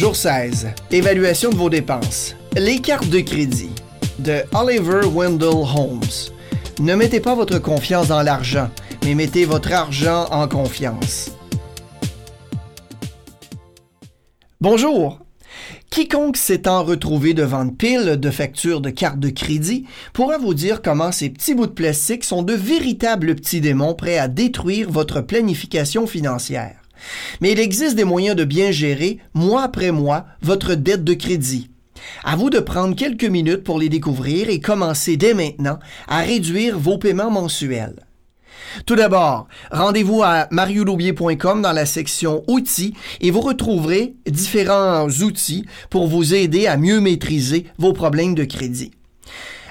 Jour 16. Évaluation de vos dépenses. Les cartes de crédit de Oliver Wendell Holmes. Ne mettez pas votre confiance dans l'argent, mais mettez votre argent en confiance. Bonjour. Quiconque s'étant retrouvé devant une pile de factures de cartes de crédit pourra vous dire comment ces petits bouts de plastique sont de véritables petits démons prêts à détruire votre planification financière. Mais il existe des moyens de bien gérer, mois après mois, votre dette de crédit. À vous de prendre quelques minutes pour les découvrir et commencer dès maintenant à réduire vos paiements mensuels. Tout d'abord, rendez-vous à mariouloubier.com dans la section Outils et vous retrouverez différents outils pour vous aider à mieux maîtriser vos problèmes de crédit.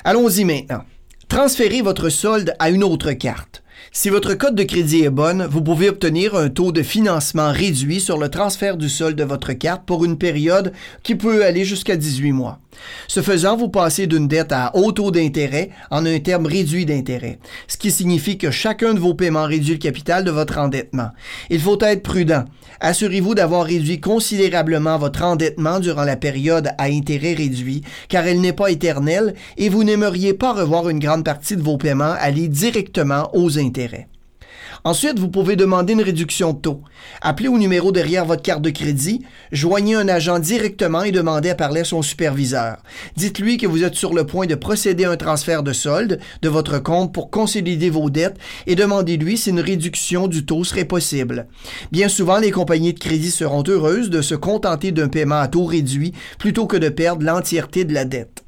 Allons-y maintenant. Transférez votre solde à une autre carte. Si votre code de crédit est bonne, vous pouvez obtenir un taux de financement réduit sur le transfert du solde de votre carte pour une période qui peut aller jusqu'à 18 mois. Ce faisant, vous passez d'une dette à haut taux d'intérêt en un terme réduit d'intérêt, ce qui signifie que chacun de vos paiements réduit le capital de votre endettement. Il faut être prudent. Assurez-vous d'avoir réduit considérablement votre endettement durant la période à intérêt réduit, car elle n'est pas éternelle et vous n'aimeriez pas revoir une grande partie de vos paiements aller directement aux intérêts. Ensuite, vous pouvez demander une réduction de taux. Appelez au numéro derrière votre carte de crédit, joignez un agent directement et demandez à parler à son superviseur. Dites-lui que vous êtes sur le point de procéder à un transfert de solde de votre compte pour consolider vos dettes et demandez-lui si une réduction du taux serait possible. Bien souvent, les compagnies de crédit seront heureuses de se contenter d'un paiement à taux réduit plutôt que de perdre l'entièreté de la dette.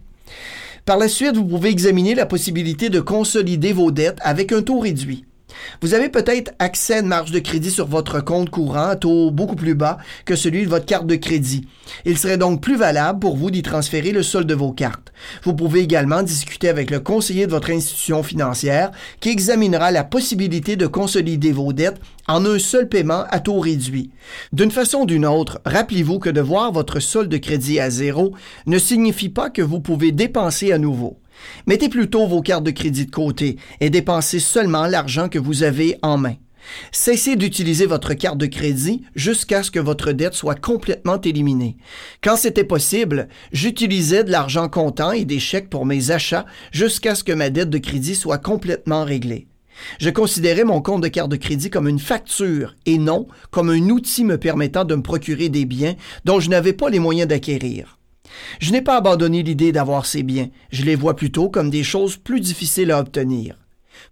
Par la suite, vous pouvez examiner la possibilité de consolider vos dettes avec un taux réduit. Vous avez peut-être accès à une marge de crédit sur votre compte courant à taux beaucoup plus bas que celui de votre carte de crédit. Il serait donc plus valable pour vous d'y transférer le solde de vos cartes. Vous pouvez également discuter avec le conseiller de votre institution financière qui examinera la possibilité de consolider vos dettes en un seul paiement à taux réduit. D'une façon ou d'une autre, rappelez-vous que de voir votre solde de crédit à zéro ne signifie pas que vous pouvez dépenser à nouveau. Mettez plutôt vos cartes de crédit de côté et dépensez seulement l'argent que vous avez en main. Cessez d'utiliser votre carte de crédit jusqu'à ce que votre dette soit complètement éliminée. Quand c'était possible, j'utilisais de l'argent comptant et des chèques pour mes achats jusqu'à ce que ma dette de crédit soit complètement réglée. Je considérais mon compte de carte de crédit comme une facture et non comme un outil me permettant de me procurer des biens dont je n'avais pas les moyens d'acquérir. Je n'ai pas abandonné l'idée d'avoir ces biens, je les vois plutôt comme des choses plus difficiles à obtenir.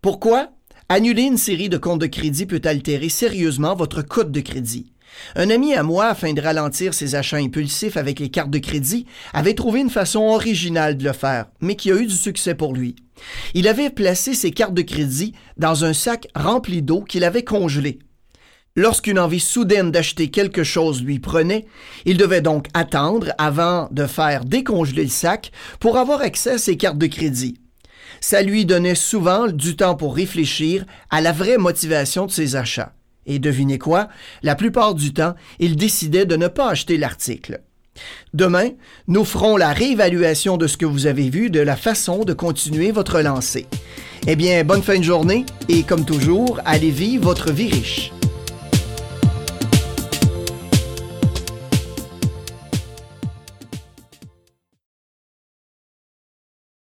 Pourquoi? Annuler une série de comptes de crédit peut altérer sérieusement votre cote de crédit. Un ami à moi, afin de ralentir ses achats impulsifs avec les cartes de crédit, avait trouvé une façon originale de le faire, mais qui a eu du succès pour lui. Il avait placé ses cartes de crédit dans un sac rempli d'eau qu'il avait congelé. Lorsqu'une envie soudaine d'acheter quelque chose lui prenait, il devait donc attendre avant de faire décongeler le sac pour avoir accès à ses cartes de crédit. Ça lui donnait souvent du temps pour réfléchir à la vraie motivation de ses achats. Et devinez quoi? La plupart du temps, il décidait de ne pas acheter l'article. Demain, nous ferons la réévaluation de ce que vous avez vu de la façon de continuer votre lancée. Eh bien, bonne fin de journée et comme toujours, allez vivre votre vie riche.